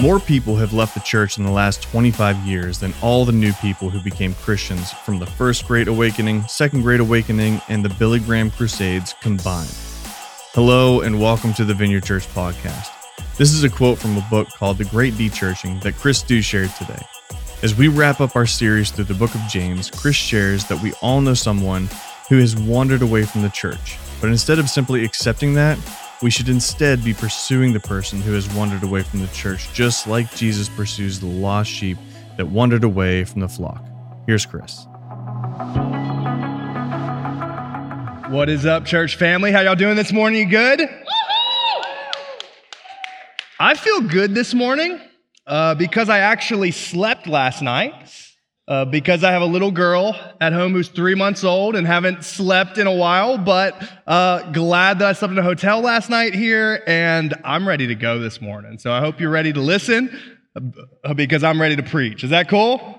More people have left the church in the last 25 years than all the new people who became Christians from the First Great Awakening, Second Great Awakening, and the Billy Graham Crusades combined. Hello, and welcome to the Vineyard Church podcast. This is a quote from a book called The Great Dechurching that Chris Dew shared today. As we wrap up our series through the book of James, Chris shares that we all know someone who has wandered away from the church, but instead of simply accepting that, we should instead be pursuing the person who has wandered away from the church, just like Jesus pursues the lost sheep that wandered away from the flock. Here's Chris. What is up, church family? How y'all doing this morning? You good? I feel good this morning uh, because I actually slept last night. Uh, because I have a little girl at home who's three months old and haven't slept in a while, but uh, glad that I slept in a hotel last night here and I'm ready to go this morning. So I hope you're ready to listen uh, because I'm ready to preach. Is that cool?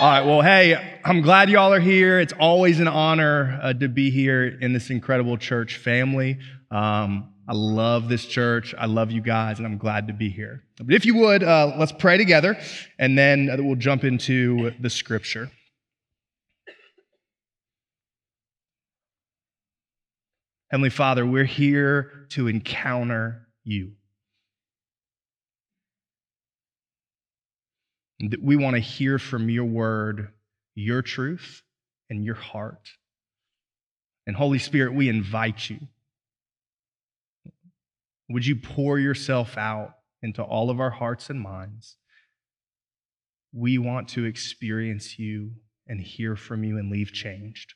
All right, well, hey, I'm glad y'all are here. It's always an honor uh, to be here in this incredible church family. Um, I love this church. I love you guys, and I'm glad to be here. But if you would, uh, let's pray together, and then we'll jump into the scripture. Heavenly Father, we're here to encounter you. We want to hear from your word, your truth, and your heart. And Holy Spirit, we invite you would you pour yourself out into all of our hearts and minds? We want to experience you and hear from you and leave changed.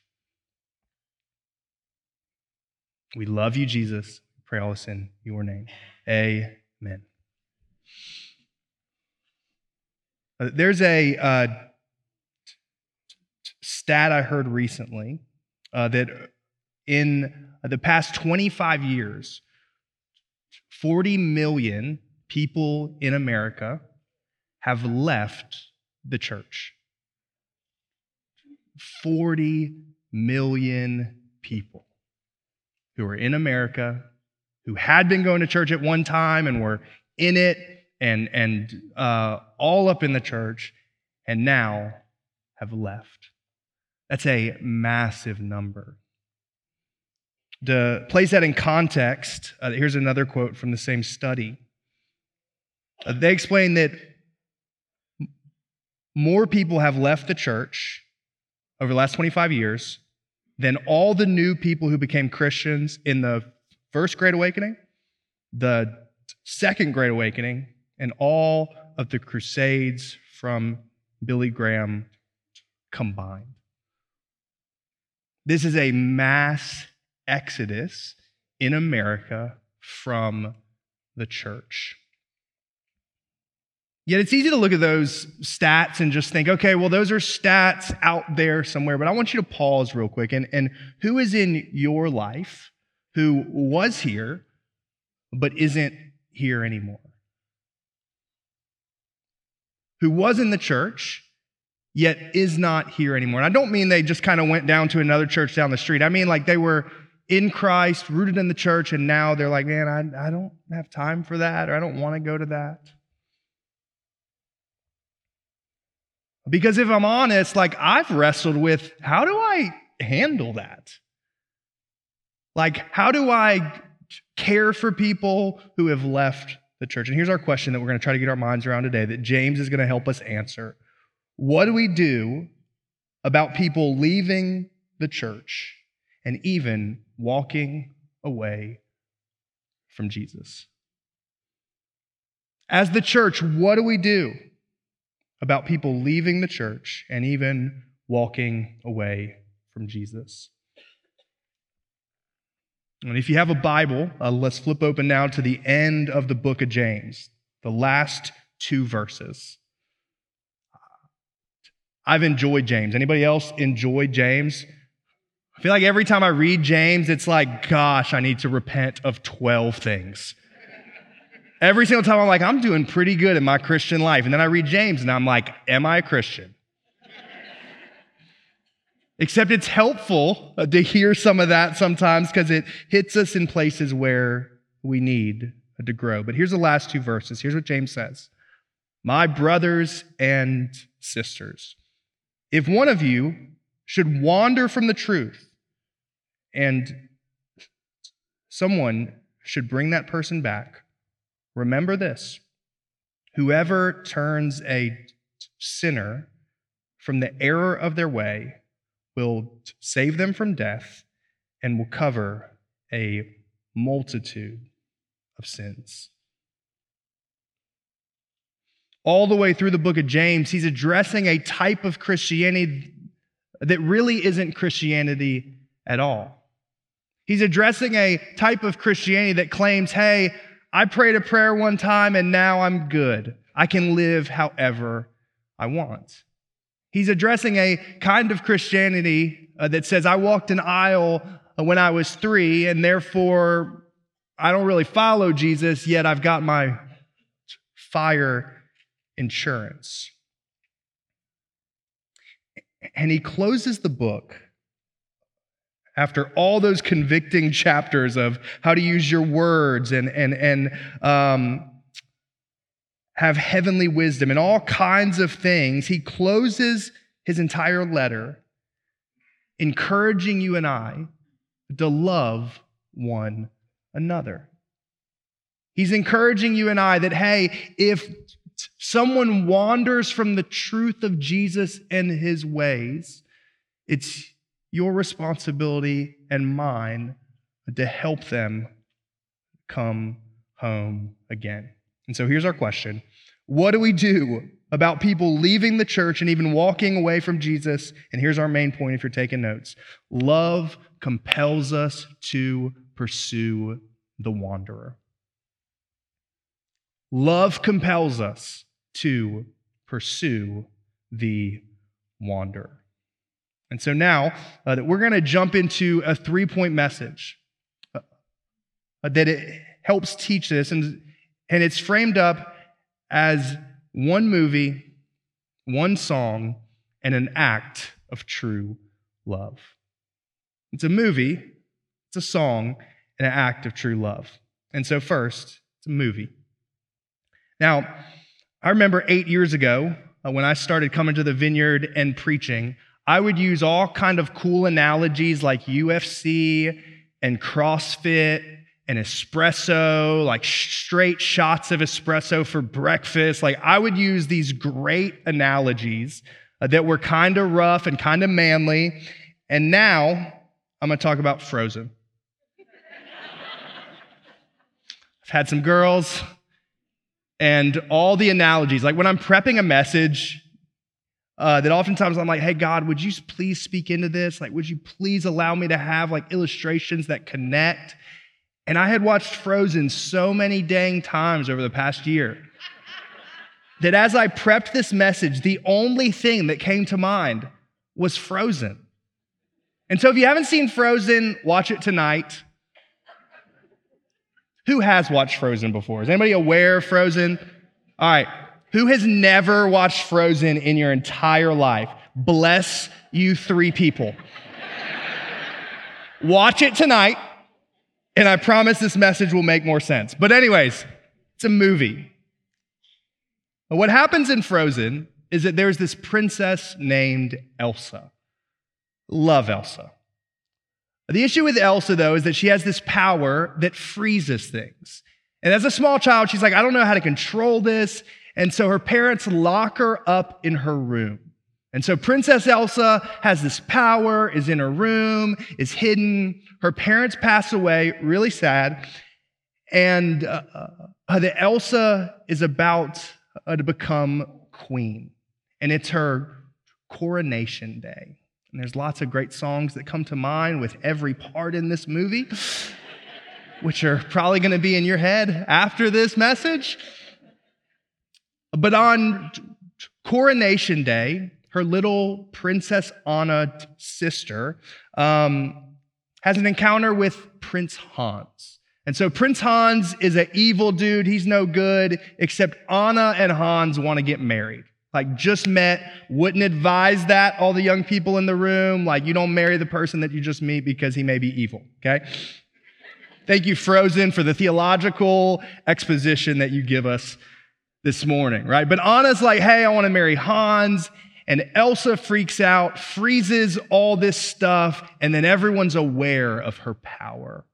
We love you, Jesus. Pray all this in your name. Amen. Uh, there's a uh, stat I heard recently uh, that in the past 25 years, 40 million people in America have left the church. 40 million people who are in America who had been going to church at one time and were in it and, and uh, all up in the church and now have left. That's a massive number. To place that in context, uh, here's another quote from the same study. Uh, they explain that more people have left the church over the last 25 years than all the new people who became Christians in the first Great Awakening, the second Great Awakening, and all of the Crusades from Billy Graham combined. This is a mass exodus in America from the church. Yet it's easy to look at those stats and just think, okay, well, those are stats out there somewhere. But I want you to pause real quick. And, and who is in your life who was here but isn't here anymore? Who was in the church yet is not here anymore? And I don't mean they just kind of went down to another church down the street. I mean like they were in Christ, rooted in the church, and now they're like, man, I, I don't have time for that, or I don't want to go to that. Because if I'm honest, like I've wrestled with how do I handle that? Like, how do I care for people who have left the church? And here's our question that we're going to try to get our minds around today that James is going to help us answer. What do we do about people leaving the church and even walking away from Jesus. As the church, what do we do about people leaving the church and even walking away from Jesus? And if you have a Bible, uh, let's flip open now to the end of the book of James, the last two verses. I've enjoyed James. Anybody else enjoyed James? I feel like every time I read James, it's like, gosh, I need to repent of 12 things. Every single time I'm like, I'm doing pretty good in my Christian life. And then I read James and I'm like, am I a Christian? Except it's helpful to hear some of that sometimes because it hits us in places where we need to grow. But here's the last two verses. Here's what James says my brothers and sisters, if one of you should wander from the truth and someone should bring that person back, remember this whoever turns a sinner from the error of their way will save them from death and will cover a multitude of sins. All the way through the book of James, he's addressing a type of Christianity that really isn't Christianity at all. He's addressing a type of Christianity that claims, hey, I prayed a prayer one time and now I'm good. I can live however I want. He's addressing a kind of Christianity uh, that says, I walked an aisle when I was three, and therefore I don't really follow Jesus, yet I've got my fire insurance. And he closes the book after all those convicting chapters of how to use your words and, and, and um, have heavenly wisdom and all kinds of things, he closes his entire letter encouraging you and I to love one another. He's encouraging you and I that, hey, if someone wanders from the truth of Jesus and his ways, it's your responsibility and mine to help them come home again. And so here's our question What do we do about people leaving the church and even walking away from Jesus? And here's our main point if you're taking notes love compels us to pursue the wanderer. Love compels us to pursue the wanderer. And so now uh, that we're going to jump into a three point message uh, that it helps teach this, and, and it's framed up as one movie, one song, and an act of true love. It's a movie, it's a song, and an act of true love. And so, first, it's a movie. Now, I remember eight years ago uh, when I started coming to the vineyard and preaching, I would use all kind of cool analogies like UFC and CrossFit and espresso, like straight shots of espresso for breakfast. Like I would use these great analogies uh, that were kind of rough and kind of manly. And now I'm going to talk about Frozen. I've had some girls and all the analogies. Like when I'm prepping a message, uh, that oftentimes I'm like, hey, God, would you please speak into this? Like, would you please allow me to have like illustrations that connect? And I had watched Frozen so many dang times over the past year that as I prepped this message, the only thing that came to mind was Frozen. And so if you haven't seen Frozen, watch it tonight. Who has watched Frozen before? Is anybody aware of Frozen? All right, who has never watched Frozen in your entire life? Bless you, three people. Watch it tonight, and I promise this message will make more sense. But, anyways, it's a movie. What happens in Frozen is that there's this princess named Elsa. Love Elsa. The issue with Elsa, though, is that she has this power that freezes things. And as a small child, she's like, I don't know how to control this. And so her parents lock her up in her room. And so Princess Elsa has this power, is in her room, is hidden. Her parents pass away, really sad. And uh, uh, the Elsa is about uh, to become queen. And it's her coronation day. And there's lots of great songs that come to mind with every part in this movie, which are probably going to be in your head after this message. But on coronation day, her little Princess Anna sister um, has an encounter with Prince Hans. And so Prince Hans is an evil dude. He's no good, except Anna and Hans want to get married. Like, just met, wouldn't advise that, all the young people in the room. Like, you don't marry the person that you just meet because he may be evil, okay? Thank you, Frozen, for the theological exposition that you give us this morning, right? But Anna's like, hey, I want to marry Hans. And Elsa freaks out, freezes all this stuff, and then everyone's aware of her power.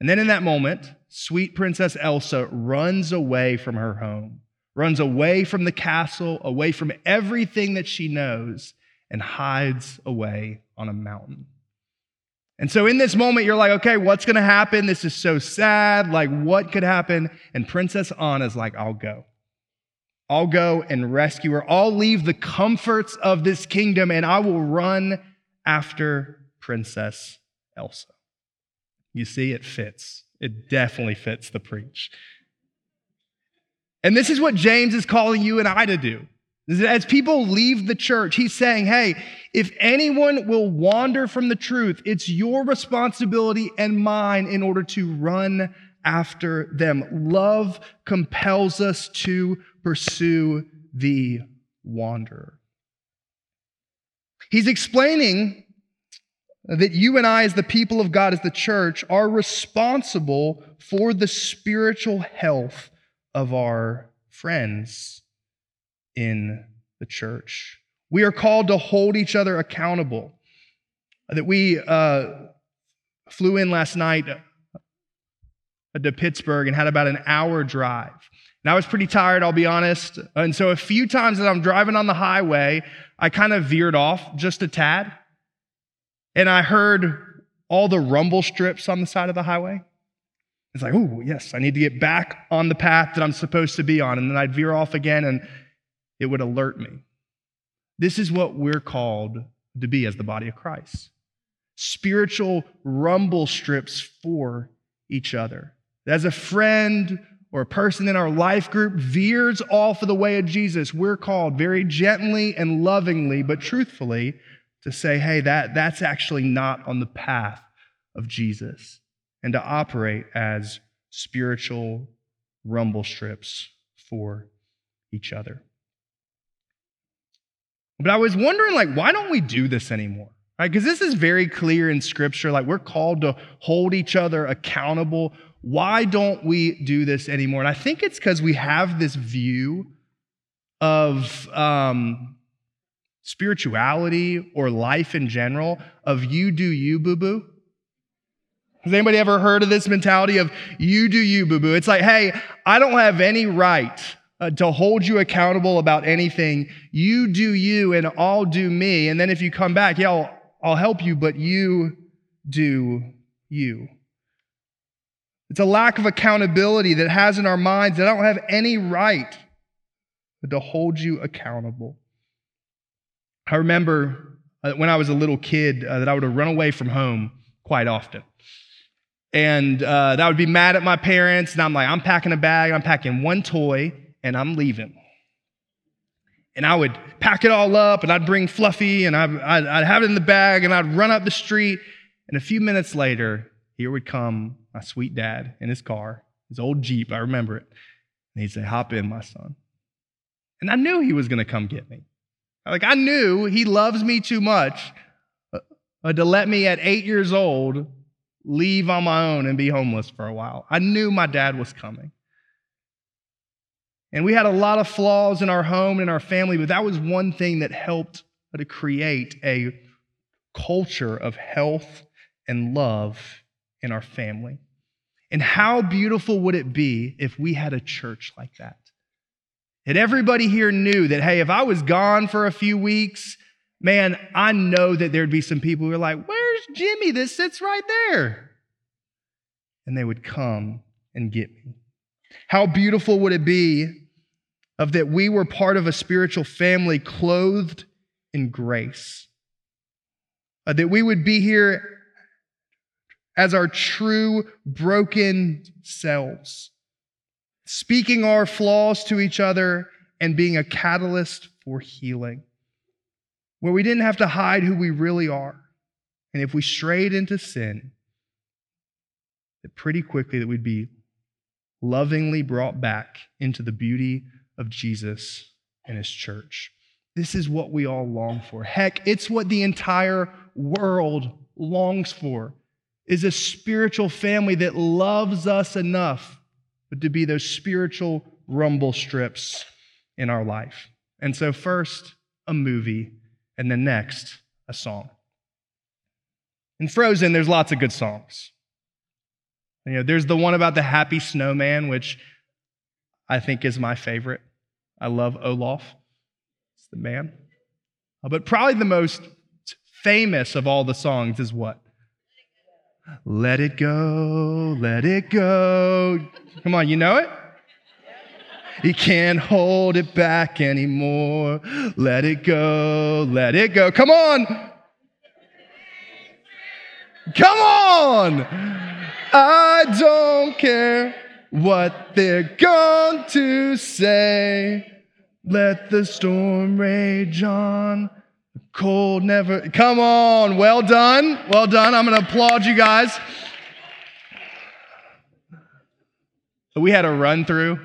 And then in that moment, sweet Princess Elsa runs away from her home, runs away from the castle, away from everything that she knows, and hides away on a mountain. And so in this moment, you're like, okay, what's going to happen? This is so sad. Like, what could happen? And Princess Anna's like, I'll go. I'll go and rescue her. I'll leave the comforts of this kingdom and I will run after Princess Elsa. You see, it fits. It definitely fits the preach. And this is what James is calling you and I to do. As people leave the church, he's saying, hey, if anyone will wander from the truth, it's your responsibility and mine in order to run after them. Love compels us to pursue the wanderer. He's explaining that you and I, as the people of God, as the church, are responsible for the spiritual health of our friends in the church. We are called to hold each other accountable. That we uh, flew in last night uh, to Pittsburgh and had about an hour drive. And I was pretty tired, I'll be honest. And so a few times as I'm driving on the highway, I kind of veered off just a tad. And I heard all the rumble strips on the side of the highway. It's like, oh, yes, I need to get back on the path that I'm supposed to be on. And then I'd veer off again and it would alert me. This is what we're called to be as the body of Christ spiritual rumble strips for each other. As a friend or a person in our life group veers off of the way of Jesus, we're called very gently and lovingly, but truthfully, to say, hey, that, that's actually not on the path of Jesus, and to operate as spiritual rumble strips for each other. But I was wondering, like, why don't we do this anymore? Right? Because this is very clear in Scripture. Like, we're called to hold each other accountable. Why don't we do this anymore? And I think it's because we have this view of um, spirituality or life in general of you do you, boo boo. Has anybody ever heard of this mentality of you do you, boo boo? It's like, hey, I don't have any right uh, to hold you accountable about anything. You do you and I'll do me. And then if you come back, yeah, I'll, I'll help you, but you do you. It's a lack of accountability that has in our minds that I don't have any right to hold you accountable. I remember uh, when I was a little kid uh, that I would have run away from home quite often. And uh, that would be mad at my parents. And I'm like, I'm packing a bag, I'm packing one toy, and I'm leaving. And I would pack it all up and I'd bring Fluffy and I'd, I'd, I'd have it in the bag and I'd run up the street. And a few minutes later, here would come my sweet dad in his car, his old Jeep, I remember it. And he'd say, Hop in, my son. And I knew he was going to come get me. Like, I knew he loves me too much uh, to let me at eight years old leave on my own and be homeless for a while. I knew my dad was coming. And we had a lot of flaws in our home and our family, but that was one thing that helped to create a culture of health and love in our family. And how beautiful would it be if we had a church like that? That everybody here knew that, hey, if I was gone for a few weeks, man, I know that there'd be some people who are like, where's Jimmy? This sits right there. And they would come and get me. How beautiful would it be of that we were part of a spiritual family clothed in grace. Uh, that we would be here as our true broken selves, speaking our flaws to each other and being a catalyst for healing. Where we didn't have to hide who we really are. And if we strayed into sin, that pretty quickly that we'd be lovingly brought back into the beauty of Jesus and his church. This is what we all long for. Heck, it's what the entire world longs for is a spiritual family that loves us enough but to be those spiritual rumble strips in our life. And so, first, a movie, and then next, a song. In Frozen, there's lots of good songs. You know, there's the one about the happy snowman, which I think is my favorite. I love Olaf. It's the man. Uh, but probably the most famous of all the songs is what? Let it go, let it go. Come on, you know it? He can't hold it back anymore. Let it go, let it go. Come on. Come on. I don't care what they're going to say. Let the storm rage on. The cold never. Come on. Well done. Well done. I'm going to applaud you guys. We had a run through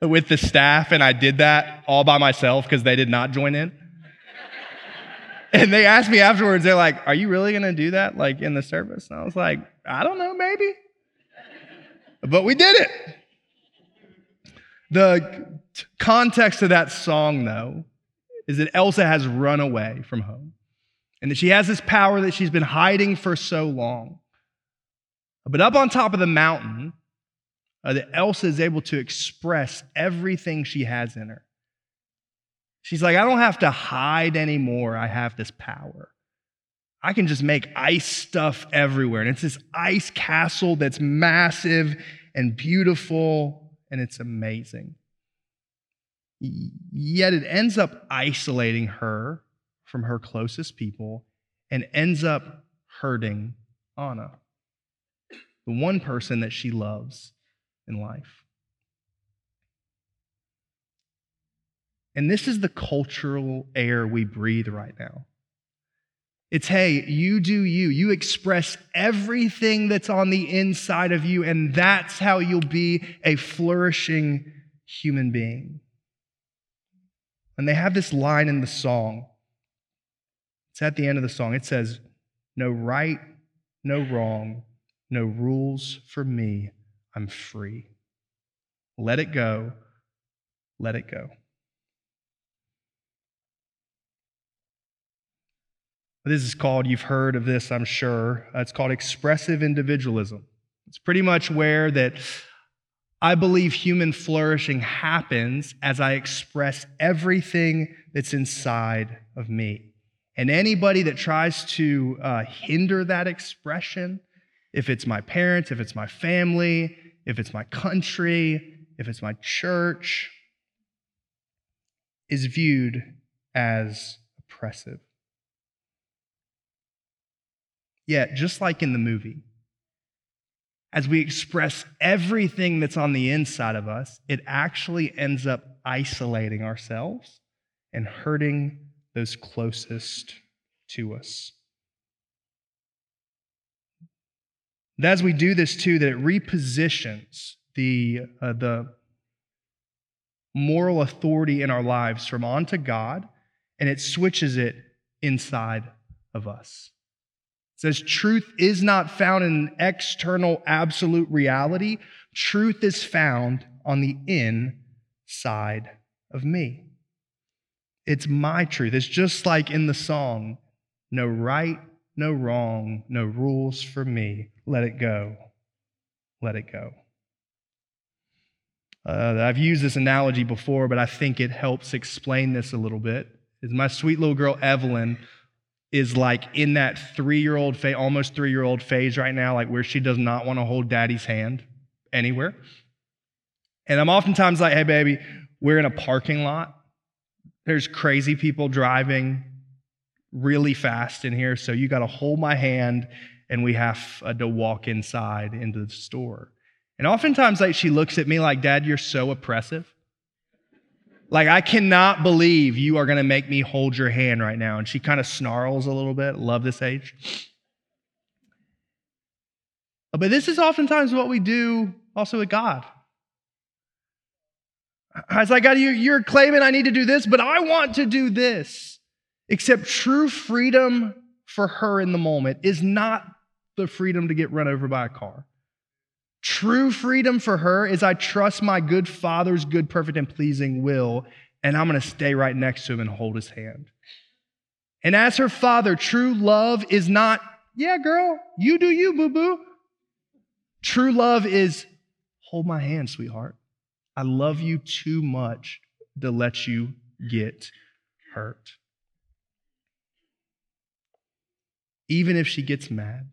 with the staff, and I did that all by myself because they did not join in. And they asked me afterwards, they're like, Are you really going to do that like in the service? And I was like, I don't know, maybe. But we did it. The context of that song, though, is that Elsa has run away from home and that she has this power that she's been hiding for so long. But up on top of the mountain, uh, that Elsa is able to express everything she has in her. She's like, I don't have to hide anymore. I have this power. I can just make ice stuff everywhere. And it's this ice castle that's massive and beautiful, and it's amazing. Yet it ends up isolating her from her closest people and ends up hurting Anna, the one person that she loves in life. And this is the cultural air we breathe right now. It's, hey, you do you. You express everything that's on the inside of you, and that's how you'll be a flourishing human being. And they have this line in the song. It's at the end of the song. It says, No right, no wrong, no rules for me. I'm free. Let it go. Let it go. This is called, you've heard of this, I'm sure. Uh, it's called expressive individualism. It's pretty much where that I believe human flourishing happens as I express everything that's inside of me. And anybody that tries to uh, hinder that expression, if it's my parents, if it's my family, if it's my country, if it's my church, is viewed as oppressive. Yet, just like in the movie, as we express everything that's on the inside of us, it actually ends up isolating ourselves and hurting those closest to us. As we do this too, that it repositions the, uh, the moral authority in our lives from onto God and it switches it inside of us. Says truth is not found in an external absolute reality. Truth is found on the inside of me. It's my truth. It's just like in the song no right, no wrong, no rules for me. Let it go. Let it go. Uh, I've used this analogy before, but I think it helps explain this a little bit. Is my sweet little girl Evelyn is like in that three year old phase, almost three year old phase right now, like where she does not want to hold daddy's hand anywhere. And I'm oftentimes like, hey, baby, we're in a parking lot. There's crazy people driving really fast in here, so you got to hold my hand and we have uh, to walk inside into the store. And oftentimes, like, she looks at me like, Dad, you're so oppressive. Like, I cannot believe you are going to make me hold your hand right now. And she kind of snarls a little bit. Love this age. But this is oftentimes what we do also with God. It's like, God, you're claiming I need to do this, but I want to do this. Except true freedom for her in the moment is not the freedom to get run over by a car. True freedom for her is I trust my good father's good, perfect, and pleasing will, and I'm going to stay right next to him and hold his hand. And as her father, true love is not, yeah, girl, you do you, boo boo. True love is, hold my hand, sweetheart. I love you too much to let you get hurt. Even if she gets mad,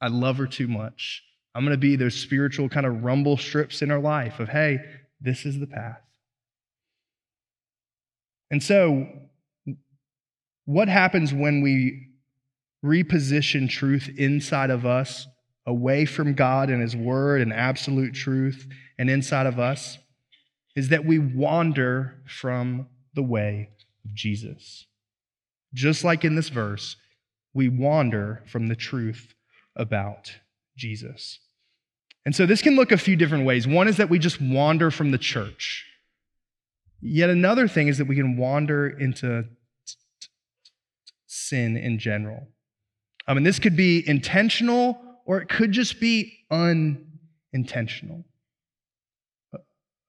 I love her too much. I'm going to be those spiritual kind of rumble strips in our life of, hey, this is the path. And so, what happens when we reposition truth inside of us, away from God and His Word and absolute truth, and inside of us, is that we wander from the way of Jesus. Just like in this verse, we wander from the truth about Jesus. And so this can look a few different ways. One is that we just wander from the church. Yet another thing is that we can wander into sin in general. I mean, this could be intentional or it could just be unintentional.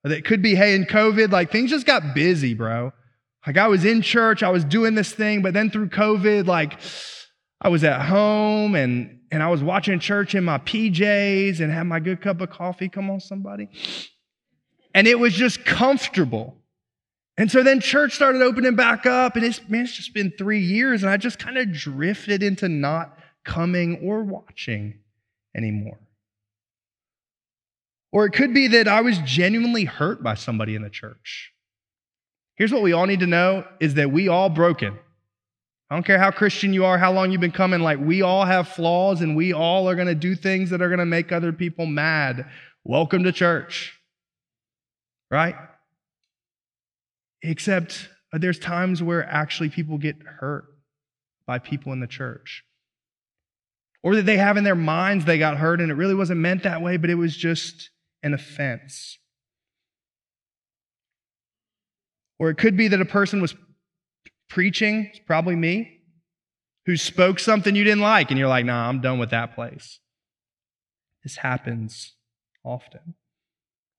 It could be, hey, in COVID, like things just got busy, bro. Like I was in church, I was doing this thing, but then through COVID, like I was at home and and I was watching church in my PJs and had my good cup of coffee. Come on, somebody. And it was just comfortable. And so then church started opening back up, and it's, man, it's just been three years, and I just kind of drifted into not coming or watching anymore. Or it could be that I was genuinely hurt by somebody in the church. Here's what we all need to know is that we all broken. I don't care how Christian you are, how long you've been coming, like we all have flaws and we all are going to do things that are going to make other people mad. Welcome to church. Right? Except uh, there's times where actually people get hurt by people in the church. Or that they have in their minds they got hurt and it really wasn't meant that way, but it was just an offense. Or it could be that a person was preaching, it's probably me, who spoke something you didn't like, and you're like, nah, I'm done with that place. This happens often.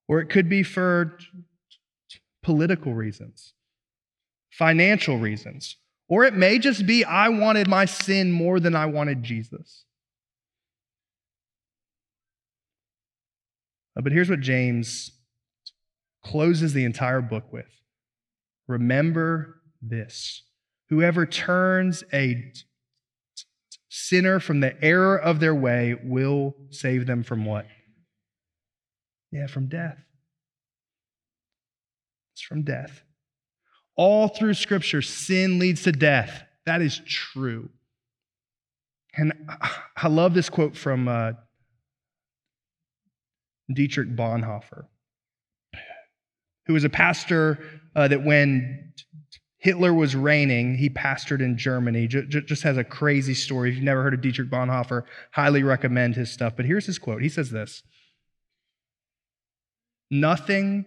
Or it could be for political reasons, financial reasons, or it may just be I wanted my sin more than I wanted Jesus. Uh, but here's what James closes the entire book with Remember this whoever turns a sinner from the error of their way will save them from what? Yeah, from death. It's from death. All through Scripture, sin leads to death. That is true. And I love this quote from uh, Dietrich Bonhoeffer, who was a pastor uh, that when Hitler was reigning. He pastored in Germany. Just has a crazy story. If you've never heard of Dietrich Bonhoeffer, highly recommend his stuff. But here's his quote. He says this Nothing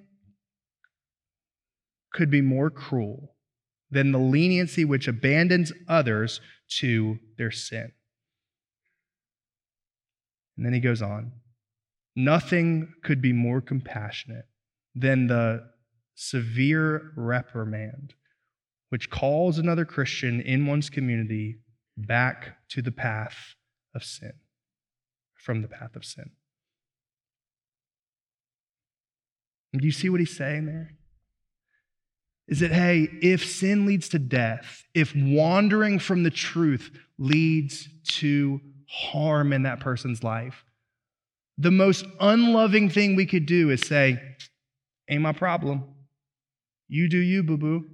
could be more cruel than the leniency which abandons others to their sin. And then he goes on Nothing could be more compassionate than the severe reprimand which calls another Christian in one's community back to the path of sin, from the path of sin. Do you see what he's saying there? Is that, hey, if sin leads to death, if wandering from the truth leads to harm in that person's life, the most unloving thing we could do is say, ain't my problem. You do you, boo boo.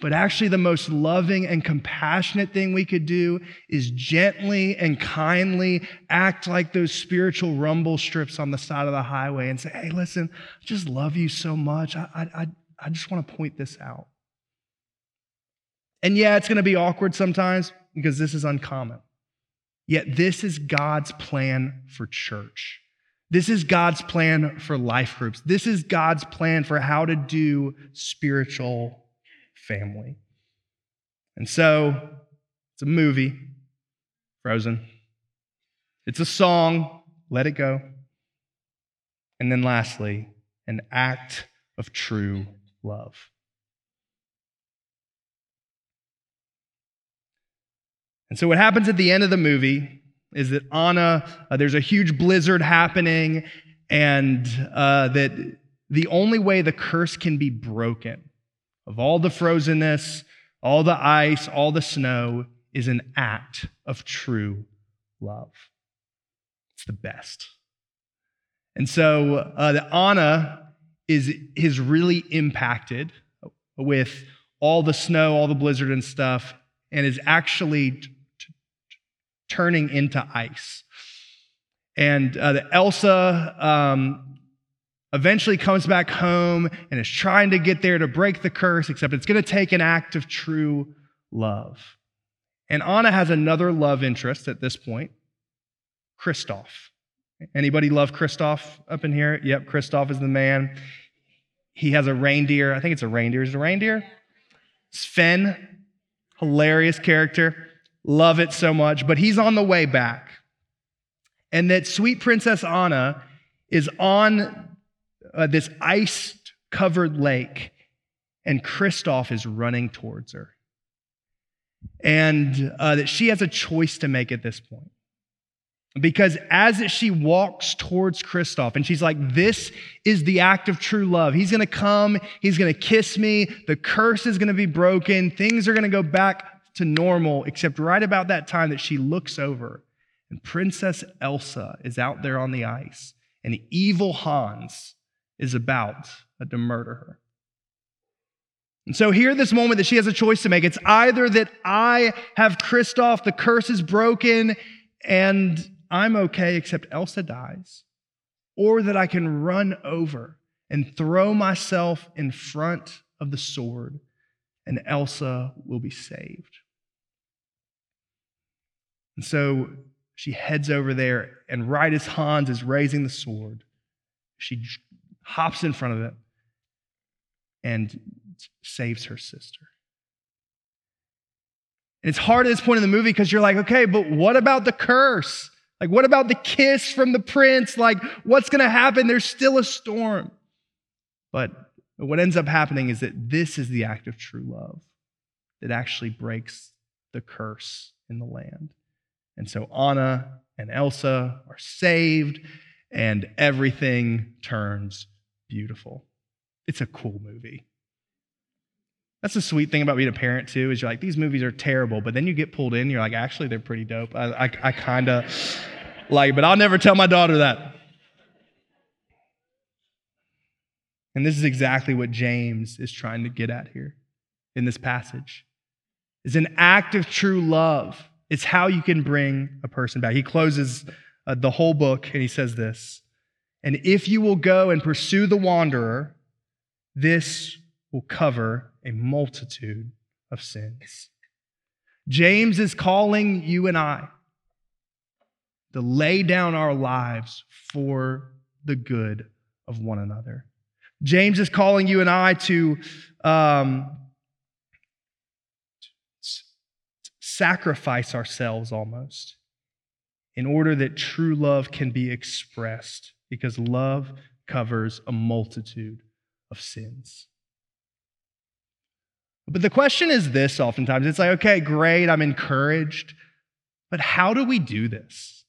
But actually, the most loving and compassionate thing we could do is gently and kindly act like those spiritual rumble strips on the side of the highway and say, hey, listen, I just love you so much. I, I, I just want to point this out. And yeah, it's going to be awkward sometimes because this is uncommon. Yet, this is God's plan for church. This is God's plan for life groups. This is God's plan for how to do spiritual family. And so it's a movie, Frozen. It's a song, let it go. And then lastly, an act of true love. And so, what happens at the end of the movie is that Anna, uh, there's a huge blizzard happening, and uh, that the only way the curse can be broken of all the frozenness, all the ice, all the snow is an act of true love. It's the best. And so uh, the Anna is, is really impacted with all the snow, all the blizzard and stuff, and is actually t- t- turning into ice. And uh, the Elsa um, eventually comes back home and is trying to get there to break the curse, except it's going to take an act of true love. And Anna has another love interest at this point, Kristoff. Anybody love Kristoff up in here? Yep, Kristoff is the man. He has a reindeer. I think it's a reindeer. Is it a reindeer? Sven, hilarious character. Love it so much. But he's on the way back. And that sweet Princess Anna is on uh, this ice covered lake, and Kristoff is running towards her. And uh, that she has a choice to make at this point. Because as she walks towards Kristoff, and she's like, This is the act of true love. He's gonna come, he's gonna kiss me, the curse is gonna be broken, things are gonna go back to normal, except right about that time that she looks over, and Princess Elsa is out there on the ice, and evil Hans is about to murder her. And so here, this moment that she has a choice to make, it's either that I have Kristoff, the curse is broken, and I'm okay, except Elsa dies, or that I can run over and throw myself in front of the sword, and Elsa will be saved. And so she heads over there, and right as Hans is raising the sword, she hops in front of it and saves her sister. And it's hard at this point in the movie because you're like, okay, but what about the curse? Like, what about the kiss from the prince? Like, what's going to happen? There's still a storm. But what ends up happening is that this is the act of true love that actually breaks the curse in the land. And so Anna and Elsa are saved, and everything turns beautiful. It's a cool movie. That's the sweet thing about being a parent too, is you're like, these movies are terrible, but then you get pulled in, you're like, actually, they're pretty dope. I, I, I kind of like, but I'll never tell my daughter that. And this is exactly what James is trying to get at here in this passage. Is an act of true love. It's how you can bring a person back. He closes uh, the whole book and he says this And if you will go and pursue the wanderer, this will cover a multitude of sins. James is calling you and I to lay down our lives for the good of one another. James is calling you and I to um, sacrifice ourselves almost in order that true love can be expressed because love covers a multitude of sins. But the question is this oftentimes it's like, okay, great, I'm encouraged, but how do we do this?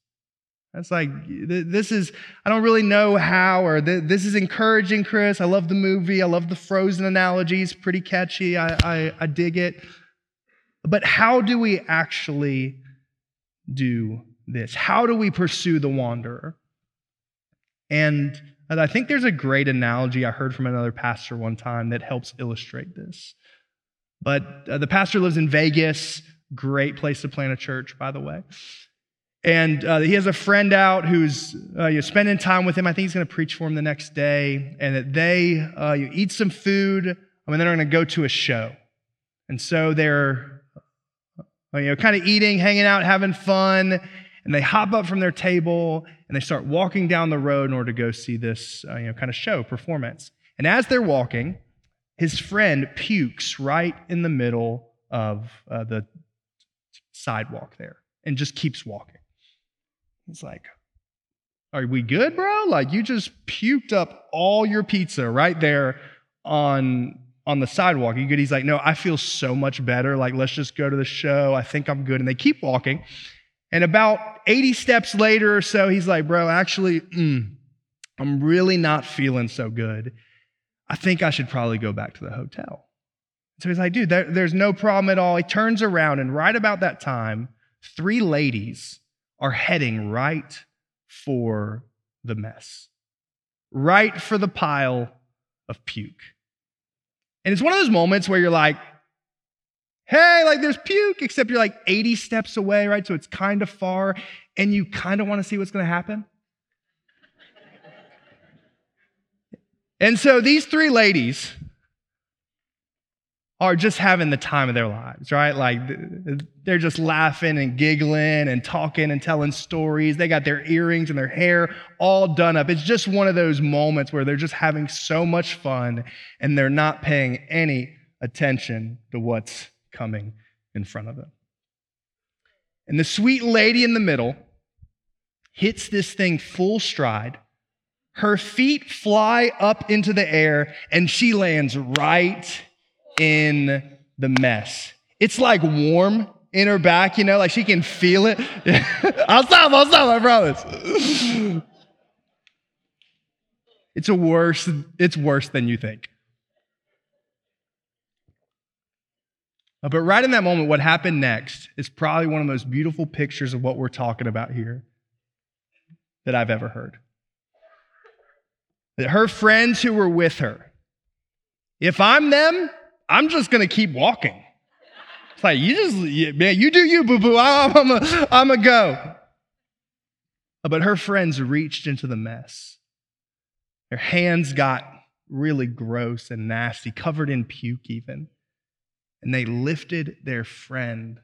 That's like, this is, I don't really know how, or this is encouraging, Chris. I love the movie. I love the frozen analogies, pretty catchy. I, I, I dig it. But how do we actually do this? How do we pursue the wanderer? And I think there's a great analogy I heard from another pastor one time that helps illustrate this. But uh, the pastor lives in Vegas, great place to plant a church, by the way. And uh, he has a friend out who's uh, you're spending time with him. I think he's going to preach for him the next day. And that they uh, you eat some food, and then they're going to go to a show. And so they're uh, you know kind of eating, hanging out, having fun. And they hop up from their table and they start walking down the road in order to go see this uh, you know kind of show performance. And as they're walking, his friend pukes right in the middle of uh, the sidewalk there and just keeps walking. He's like, Are we good, bro? Like you just puked up all your pizza right there on on the sidewalk. You good? He's like, no, I feel so much better. Like, let's just go to the show. I think I'm good. And they keep walking. And about 80 steps later or so, he's like, bro, actually, mm, I'm really not feeling so good. I think I should probably go back to the hotel. So he's like, dude, there, there's no problem at all. He turns around, and right about that time, three ladies are heading right for the mess, right for the pile of puke. And it's one of those moments where you're like, hey, like there's puke, except you're like 80 steps away, right? So it's kind of far, and you kind of want to see what's going to happen. and so these three ladies are just having the time of their lives, right? Like they're just laughing and giggling and talking and telling stories. They got their earrings and their hair all done up. It's just one of those moments where they're just having so much fun and they're not paying any attention to what's coming in front of them. And the sweet lady in the middle hits this thing full stride. Her feet fly up into the air and she lands right in the mess. It's like warm in her back, you know, like she can feel it. I'll stop, I'll stop, I promise. It's a worse, it's worse than you think. Uh, but right in that moment, what happened next is probably one of the most beautiful pictures of what we're talking about here that I've ever heard. That her friends who were with her, if I'm them, I'm just going to keep walking. It's like, you just, man, you do you, boo boo. I'm a, I'm a go. Uh, but her friends reached into the mess. Their hands got really gross and nasty, covered in puke even. And they lifted their friend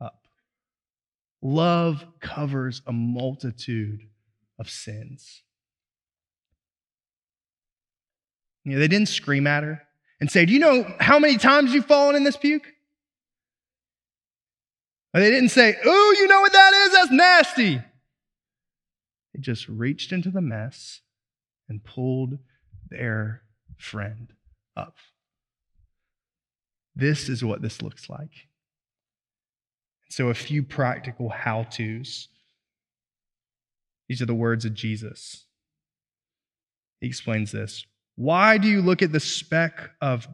up. Love covers a multitude of sins. You know, they didn't scream at her and say, Do you know how many times you've fallen in this puke? Or they didn't say, Oh, you know what that is? That's nasty. They just reached into the mess and pulled their friend up. This is what this looks like. So, a few practical how to's. These are the words of Jesus. He explains this why do you look at the speck of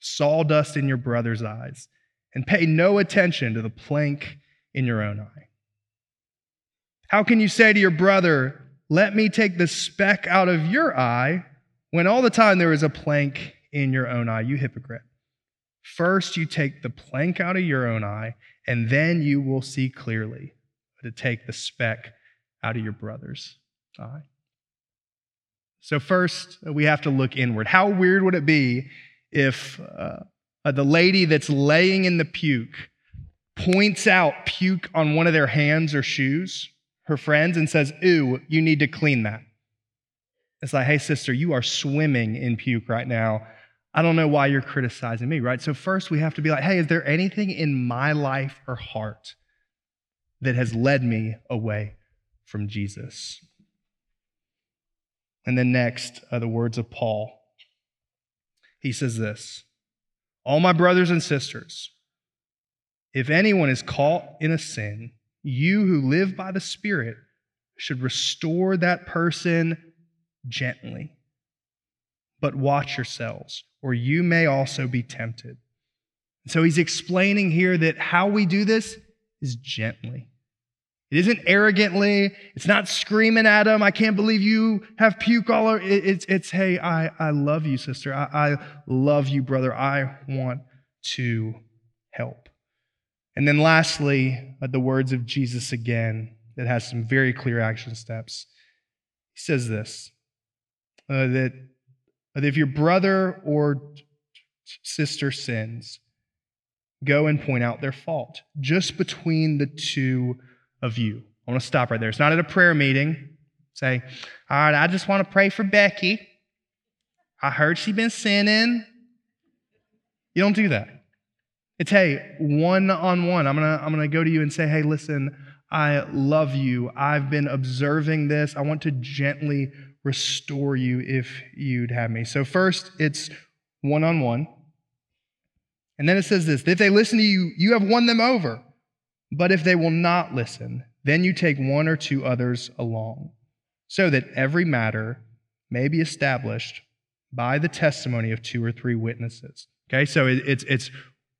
sawdust in your brother's eyes and pay no attention to the plank in your own eye? How can you say to your brother, Let me take the speck out of your eye, when all the time there is a plank in your own eye? You hypocrite. First, you take the plank out of your own eye, and then you will see clearly to take the speck out of your brother's eye. So, first, we have to look inward. How weird would it be if uh, the lady that's laying in the puke points out puke on one of their hands or shoes, her friends, and says, Ooh, you need to clean that? It's like, hey, sister, you are swimming in puke right now. I don't know why you're criticizing me, right? So, first, we have to be like, hey, is there anything in my life or heart that has led me away from Jesus? And then next are the words of Paul. He says this All my brothers and sisters, if anyone is caught in a sin, you who live by the Spirit should restore that person gently. But watch yourselves, or you may also be tempted. So he's explaining here that how we do this is gently. It isn't arrogantly. It's not screaming at him. I can't believe you have puke all over. It's, it's hey, I, I love you, sister. I, I love you, brother. I want to help. And then lastly, the words of Jesus again that has some very clear action steps. He says this uh, that if your brother or sister sins, go and point out their fault just between the two of you. I want to stop right there. It's not at a prayer meeting. Say, all right, I just want to pray for Becky. I heard she been sinning. You don't do that. It's hey, one on one. I'm gonna I'm gonna go to you and say, hey, listen, I love you. I've been observing this. I want to gently restore you if you'd have me. So, first, it's one on one. And then it says this if they listen to you, you have won them over. But if they will not listen, then you take one or two others along, so that every matter may be established by the testimony of two or three witnesses. Okay, so it's it's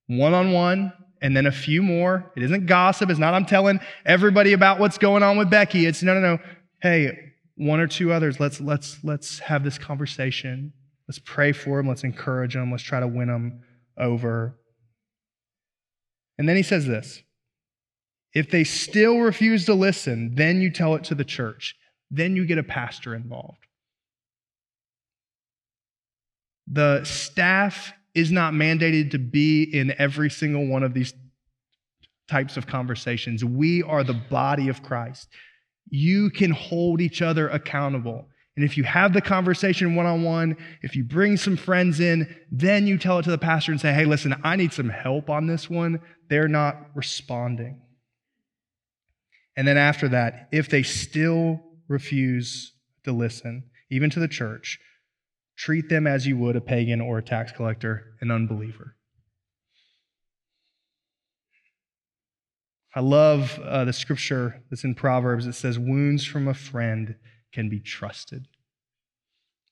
one on one, and then a few more. It isn't gossip. It's not I'm telling everybody about what's going on with Becky. It's no, no, no. Hey, one or two others. Let's let's let's have this conversation. Let's pray for them. Let's encourage them. Let's try to win them over. And then he says this if they still refuse to listen, then you tell it to the church. Then you get a pastor involved. The staff is not mandated to be in every single one of these types of conversations. We are the body of Christ. You can hold each other accountable. And if you have the conversation one on one, if you bring some friends in, then you tell it to the pastor and say, hey, listen, I need some help on this one. They're not responding. And then after that, if they still refuse to listen, even to the church, treat them as you would a pagan or a tax collector, an unbeliever. I love uh, the scripture that's in Proverbs. It says, Wounds from a friend can be trusted.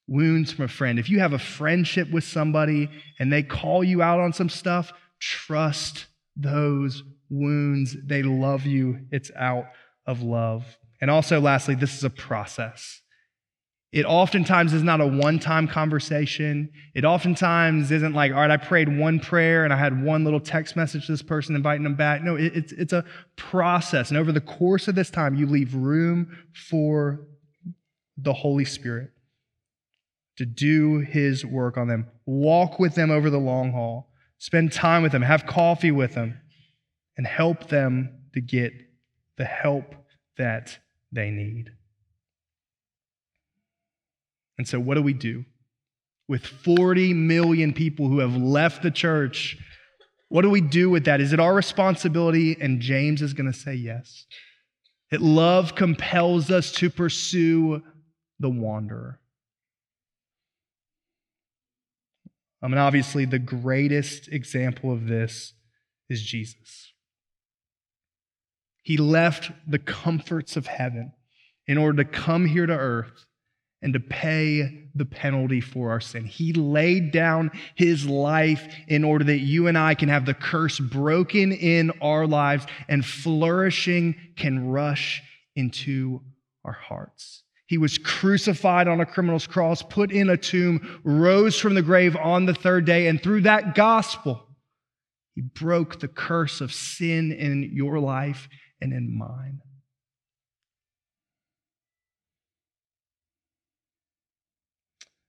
Wounds from a friend. If you have a friendship with somebody and they call you out on some stuff, trust those wounds. They love you. It's out of love. And also, lastly, this is a process. It oftentimes is not a one time conversation. It oftentimes isn't like, all right, I prayed one prayer and I had one little text message to this person inviting them back. No, it's, it's a process. And over the course of this time, you leave room for the Holy Spirit to do his work on them. Walk with them over the long haul. Spend time with them. Have coffee with them and help them to get the help that they need. And so, what do we do? With 40 million people who have left the church, what do we do with that? Is it our responsibility? And James is going to say yes. That love compels us to pursue the wanderer. I mean, obviously, the greatest example of this is Jesus. He left the comforts of heaven in order to come here to earth and to pay the penalty for our sin. He laid down his life in order that you and I can have the curse broken in our lives and flourishing can rush into our hearts. He was crucified on a criminal's cross, put in a tomb, rose from the grave on the third day, and through that gospel, he broke the curse of sin in your life and in mine.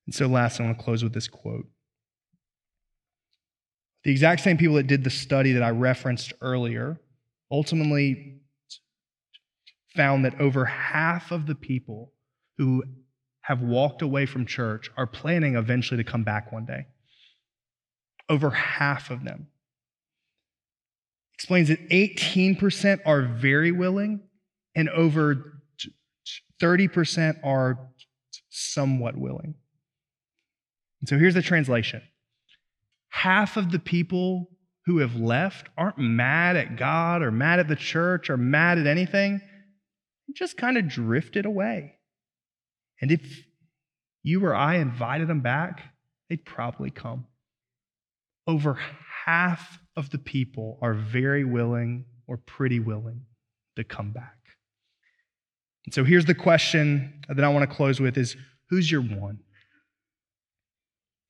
And so, last, I want to close with this quote. The exact same people that did the study that I referenced earlier ultimately found that over half of the people who have walked away from church are planning eventually to come back one day. Over half of them. Explains that 18% are very willing and over 30% are somewhat willing. And so here's the translation half of the people who have left aren't mad at God or mad at the church or mad at anything, they just kind of drifted away. And if you or I invited them back, they'd probably come. Over half of the people are very willing or pretty willing to come back. And so here's the question that I want to close with is who's your one?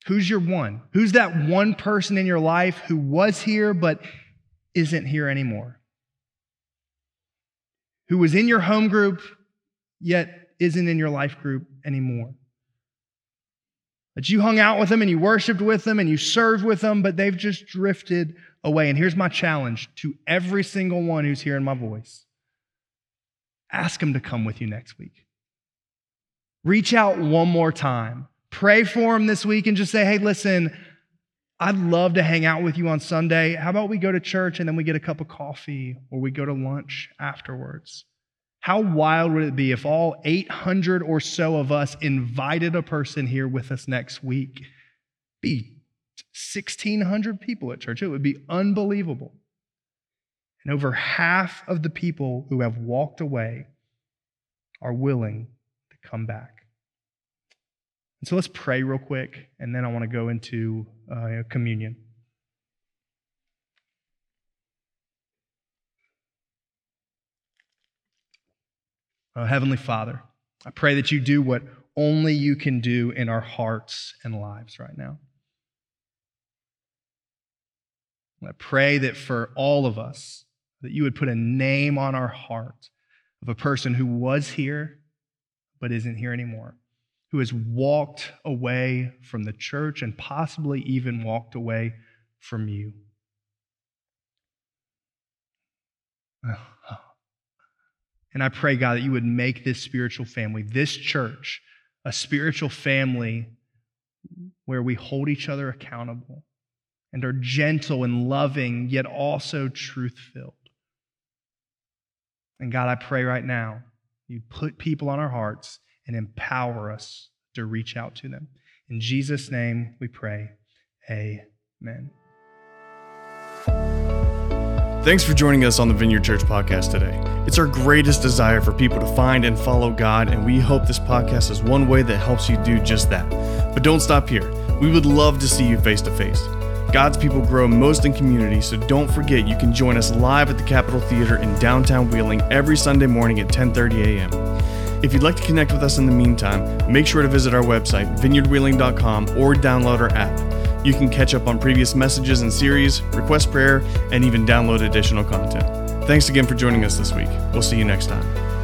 Who's your one? Who's that one person in your life who was here but isn't here anymore? Who was in your home group yet isn't in your life group anymore? That you hung out with them and you worshiped with them and you served with them, but they've just drifted away. And here's my challenge to every single one who's hearing my voice ask them to come with you next week. Reach out one more time Pray for them this week and just say, hey, listen, I'd love to hang out with you on Sunday. How about we go to church and then we get a cup of coffee or we go to lunch afterwards? How wild would it be if all 800 or so of us invited a person here with us next week? Be 1,600 people at church. It would be unbelievable. And over half of the people who have walked away are willing to come back. And so let's pray real quick, and then I want to go into uh, communion. Uh, Heavenly Father, I pray that you do what only you can do in our hearts and lives right now. I pray that for all of us, that you would put a name on our heart of a person who was here but isn't here anymore, who has walked away from the church and possibly even walked away from you. And I pray, God, that you would make this spiritual family, this church, a spiritual family where we hold each other accountable and are gentle and loving, yet also truth filled. And God, I pray right now, you put people on our hearts and empower us to reach out to them. In Jesus' name we pray. Amen. Thanks for joining us on the Vineyard Church podcast today. It's our greatest desire for people to find and follow God, and we hope this podcast is one way that helps you do just that. But don't stop here. We would love to see you face to face. God's people grow most in community, so don't forget you can join us live at the Capitol Theater in downtown Wheeling every Sunday morning at 10:30 a.m. If you'd like to connect with us in the meantime, make sure to visit our website, vineyardwheeling.com, or download our app. You can catch up on previous messages and series, request prayer, and even download additional content. Thanks again for joining us this week. We'll see you next time.